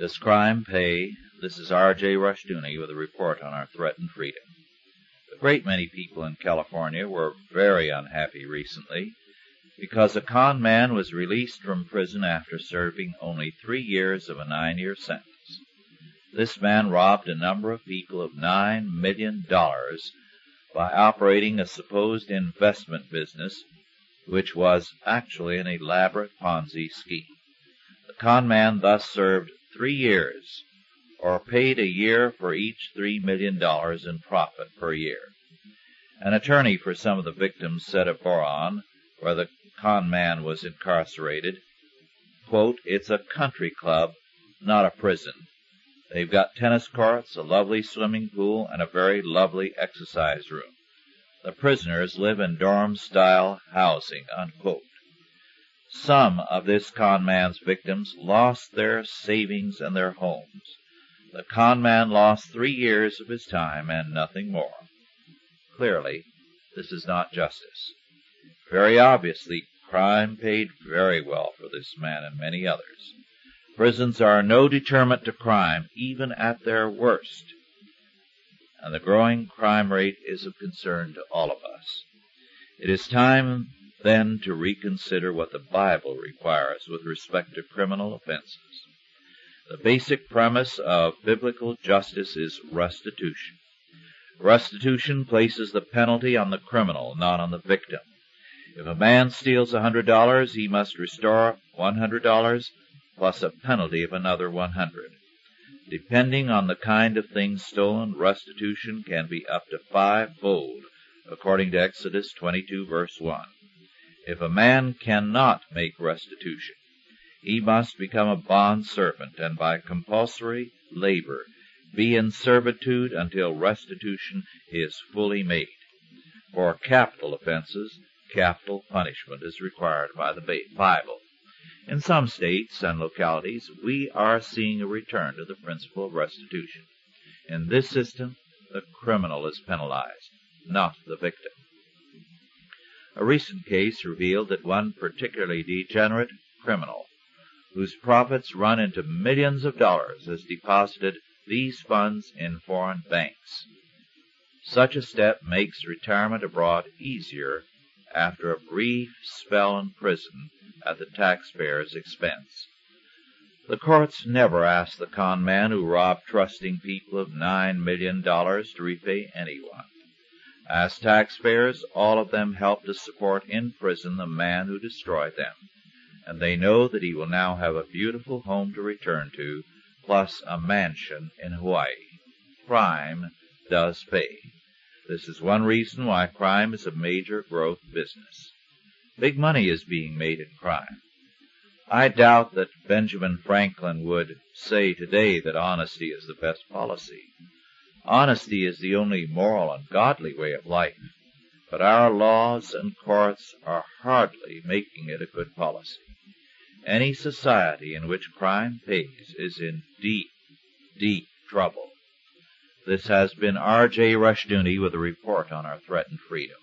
Does crime pay? This is R.J. Rushdoony with a report on our threatened freedom. A great many people in California were very unhappy recently because a con man was released from prison after serving only three years of a nine-year sentence. This man robbed a number of people of nine million dollars by operating a supposed investment business, which was actually an elaborate Ponzi scheme. The con man thus served three years, or paid a year for each three million dollars in profit per year. An attorney for some of the victims said of Boron, where the con man was incarcerated, It's a country club, not a prison. They've got tennis courts, a lovely swimming pool, and a very lovely exercise room. The prisoners live in dorm-style housing, unquote. Some of this con man's victims lost their savings and their homes. The con man lost three years of his time and nothing more. Clearly, this is not justice. Very obviously, crime paid very well for this man and many others. Prisons are no deterrent to crime, even at their worst. And the growing crime rate is of concern to all of us. It is time then to reconsider what the Bible requires with respect to criminal offenses. The basic premise of biblical justice is restitution. Restitution places the penalty on the criminal, not on the victim. If a man steals a hundred dollars, he must restore one hundred dollars plus a penalty of another one hundred. Depending on the kind of thing stolen, restitution can be up to fivefold, according to Exodus 22 verse 1. If a man cannot make restitution, he must become a bond servant and by compulsory labor be in servitude until restitution is fully made. For capital offenses, capital punishment is required by the Bible. In some states and localities, we are seeing a return to the principle of restitution. In this system, the criminal is penalized, not the victim. A recent case revealed that one particularly degenerate criminal, whose profits run into millions of dollars, has deposited these funds in foreign banks. Such a step makes retirement abroad easier after a brief spell in prison at the taxpayer's expense. The courts never ask the con man who robbed trusting people of nine million dollars to repay anyone. As taxpayers, all of them help to support in prison the man who destroyed them, and they know that he will now have a beautiful home to return to, plus a mansion in Hawaii. Crime does pay. This is one reason why crime is a major growth business. Big money is being made in crime. I doubt that Benjamin Franklin would say today that honesty is the best policy. Honesty is the only moral and godly way of life, but our laws and courts are hardly making it a good policy. Any society in which crime pays is in deep, deep trouble. This has been R.J. Rushdoony with a report on our threatened freedom.